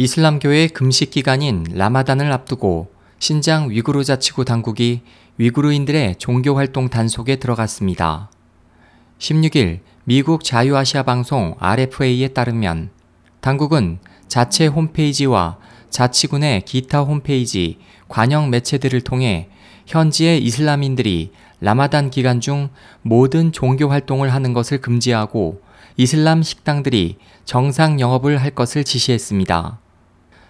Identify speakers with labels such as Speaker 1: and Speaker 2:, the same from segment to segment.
Speaker 1: 이슬람교의 금식 기간인 라마단을 앞두고 신장 위구르 자치구 당국이 위구르인들의 종교 활동 단속에 들어갔습니다. 16일 미국 자유아시아 방송 RFA에 따르면 당국은 자체 홈페이지와 자치군의 기타 홈페이지, 관영 매체들을 통해 현지의 이슬람인들이 라마단 기간 중 모든 종교 활동을 하는 것을 금지하고 이슬람 식당들이 정상 영업을 할 것을 지시했습니다.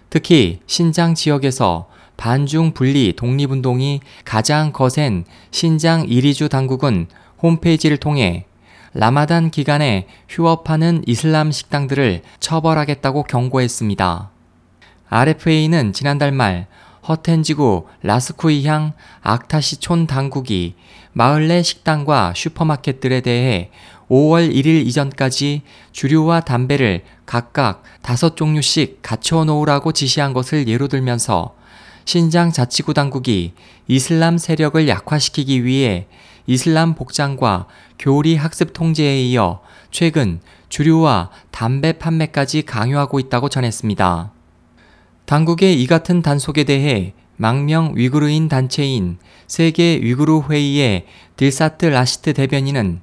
Speaker 1: 특히 신장 지역에서 반중 분리 독립운동이 가장 거센 신장 이리주 당국은 홈페이지를 통해 라마단 기간에 휴업하는 이슬람 식당들을 처벌하겠다고 경고했습니다. RFA는 지난달 말 허텐지구 라스쿠이향 악타시촌 당국이 마을 내 식당과 슈퍼마켓들에 대해 5월 1일 이전까지 주류와 담배를 각각 다섯 종류씩 갖춰 놓으라고 지시한 것을 예로 들면서 신장 자치구 당국이 이슬람 세력을 약화시키기 위해 이슬람 복장과 교리 학습 통제에 이어 최근 주류와 담배 판매까지 강요하고 있다고 전했습니다. 당국의 이 같은 단속에 대해 망명 위구르인 단체인 세계 위구르 회의의 딜사트 라시트 대변인은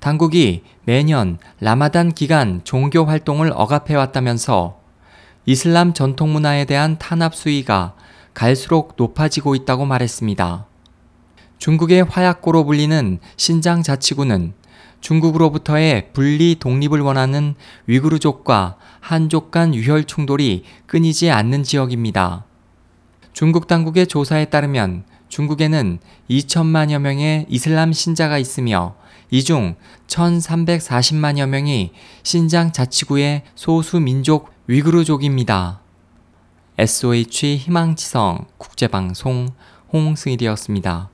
Speaker 1: 당국이 매년 라마단 기간 종교 활동을 억압해 왔다면서 이슬람 전통 문화에 대한 탄압 수위가 갈수록 높아지고 있다고 말했습니다. 중국의 화약고로 불리는 신장 자치구는 중국으로부터의 분리 독립을 원하는 위구르족과 한족 간 유혈 충돌이 끊이지 않는 지역입니다. 중국 당국의 조사에 따르면 중국에는 2천만여 명의 이슬람 신자가 있으며 이 중 1,340만여 명이 신장 자치구의 소수 민족 위구르족입니다. SOH 희망지성 국제방송 홍승일이었습니다.